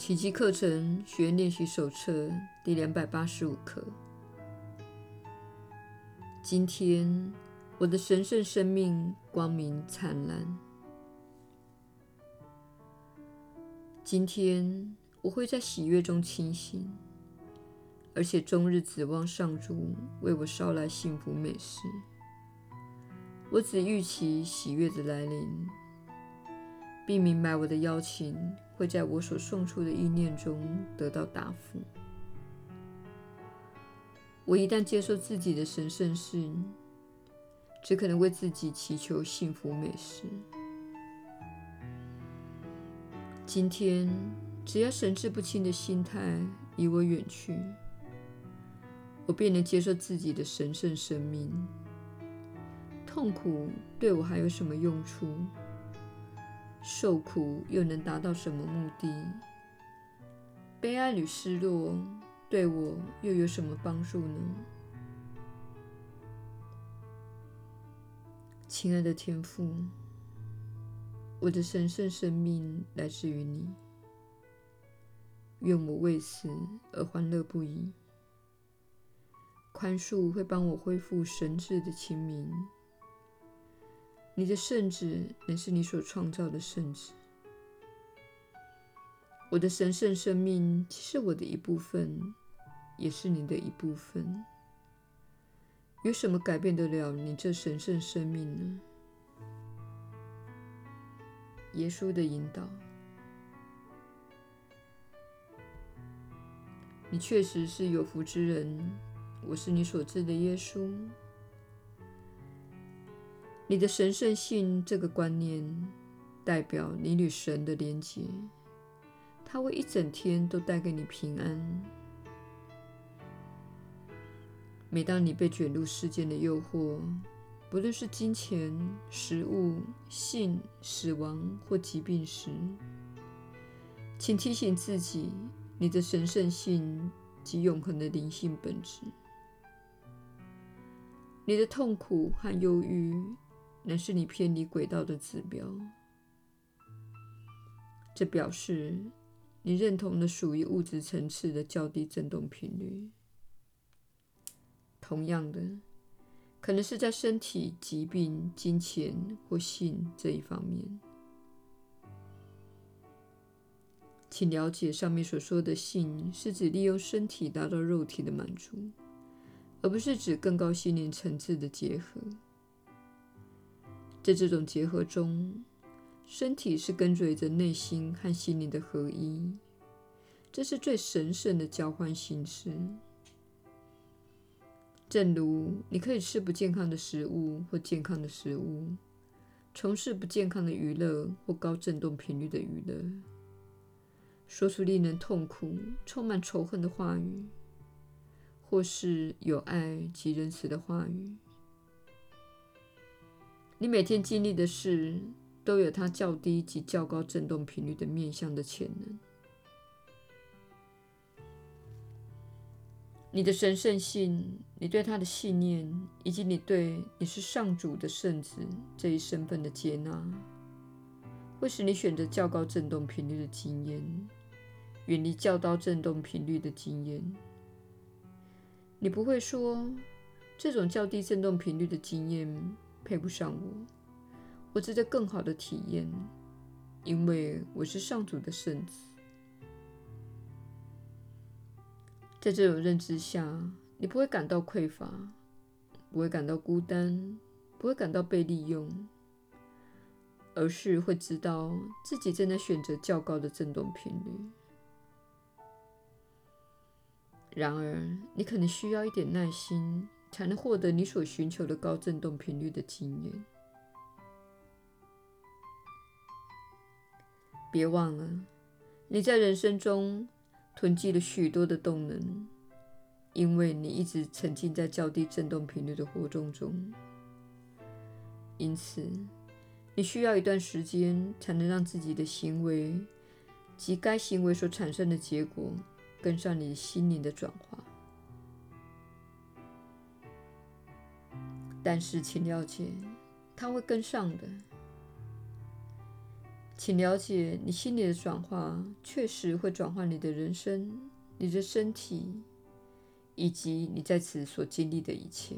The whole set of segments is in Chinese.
奇迹课程学练习手册第两百八十五课。今天，我的神圣生命光明灿烂。今天，我会在喜悦中清醒，而且终日指望上主为我捎来幸福美事。我只预期喜悦的来临，并明白我的邀请会在我所送出的意念中得到答复。我一旦接受自己的神圣性，只可能为自己祈求幸福美事。今天，只要神志不清的心态离我远去，我便能接受自己的神圣生命。痛苦对我还有什么用处？受苦又能达到什么目的？悲哀与失落对我又有什么帮助呢？亲爱的天父，我的神圣生命来自于你，愿我为此而欢乐不已。宽恕会帮我恢复神智的清明。你的圣子乃是你所创造的圣子。我的神圣生命既是我的一部分，也是你的一部分。有什么改变得了你这神圣生命呢？耶稣的引导，你确实是有福之人。我是你所知的耶稣。你的神圣性这个观念，代表你与神的连结，它会一整天都带给你平安。每当你被卷入世间的诱惑，不论是金钱、食物、性、死亡或疾病时，请提醒自己，你的神圣性及永恒的灵性本质。你的痛苦和忧郁。乃是你偏离轨道的指标，这表示你认同了属于物质层次的较低振动频率。同样的，可能是在身体、疾病、金钱或性这一方面。请了解上面所说的性，是指利用身体达到肉体的满足，而不是指更高心灵层次的结合。在这种结合中，身体是跟随着内心和心灵的合一，这是最神圣的交换形式。正如你可以吃不健康的食物或健康的食物，从事不健康的娱乐或高振动频率的娱乐，说出令人痛苦、充满仇恨的话语，或是有爱及仁慈的话语。你每天经历的事，都有它较低及较高振动频率的面向的潜能。你的神圣性，你对它的信念，以及你对你是上主的圣子这一身份的接纳，会使你选择较高振动频率的经验，远离较高振动频率的经验。你不会说这种较低振动频率的经验。配不上我，我值得更好的体验，因为我是上主的圣子。在这种认知下，你不会感到匮乏，不会感到孤单，不会感到被利用，而是会知道自己正在选择较高的振动频率。然而，你可能需要一点耐心。才能获得你所寻求的高振动频率的经验。别忘了，你在人生中囤积了许多的动能，因为你一直沉浸在较低振动频率的活动中。因此，你需要一段时间才能让自己的行为及该行为所产生的结果跟上你心灵的转化。但是，请了解，它会跟上的。请了解，你心里的转化确实会转换你的人生、你的身体，以及你在此所经历的一切。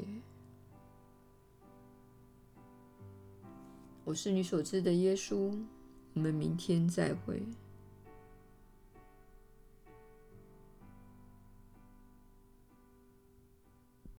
我是你所知的耶稣，我们明天再会。